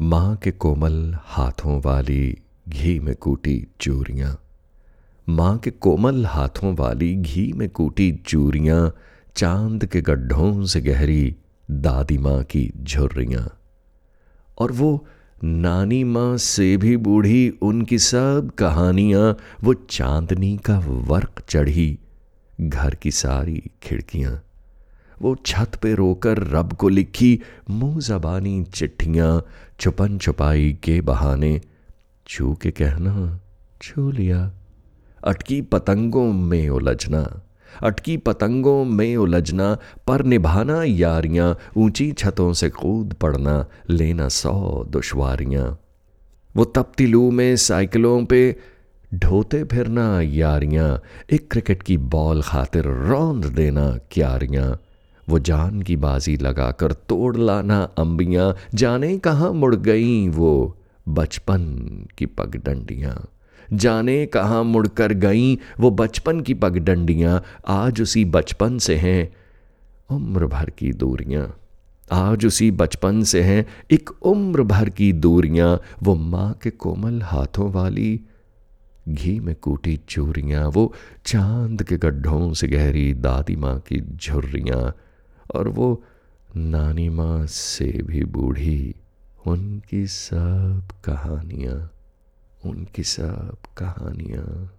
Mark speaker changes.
Speaker 1: माँ के कोमल हाथों वाली घी में कूटी चूरियाँ। माँ के कोमल हाथों वाली घी में कूटी चूरियाँ, चाँद के गड्ढों से गहरी दादी माँ की झुर्रियाँ। और वो नानी माँ से भी बूढ़ी उनकी सब कहानियाँ, वो चांदनी का वर्क चढ़ी, घर की सारी खिड़कियाँ। वो छत पे रोकर रब को लिखी मुँह जबानी चिट्ठियाँ छुपन छुपाई के बहाने। छू के कहना, छू लिया। अटकी पतंगों में उलझना, अटकी पतंगों में उलझना, पर निभाना यारियाँ, ऊँची छतों से कूद पड़ना, लेना सौ दुश्वारियाँ। वो तपती लू में साइकिलों पे ढोते फिरना यारियाँ, एक क्रिकेट की बॉल खातिर रौंद देना क्यारियाँ। वो जान की बाजी लगाकर तोड़ लाना अंबियाँ। जाने कहाँ मुड़ गई वो बचपन की पगडंडियाँ। जाने कहाँ मुड़कर गईं वो बचपन की पगडंडियाँ। आज उसी बचपन से हैं उम्र भर की दूरियाँ। आज उसी बचपन से हैं एक उम्र भर की दूरियाँ। वो माँ के कोमल हाथों वाली घी में कूटी चूरियाँ। वो चाँद के गड्ढों से गहरी दादी माँ की झुर्रियाँ। और वो नानी माँ से भी बूढ़ी उनकी सब कहानियाँ उनकी सब कहानियाँ।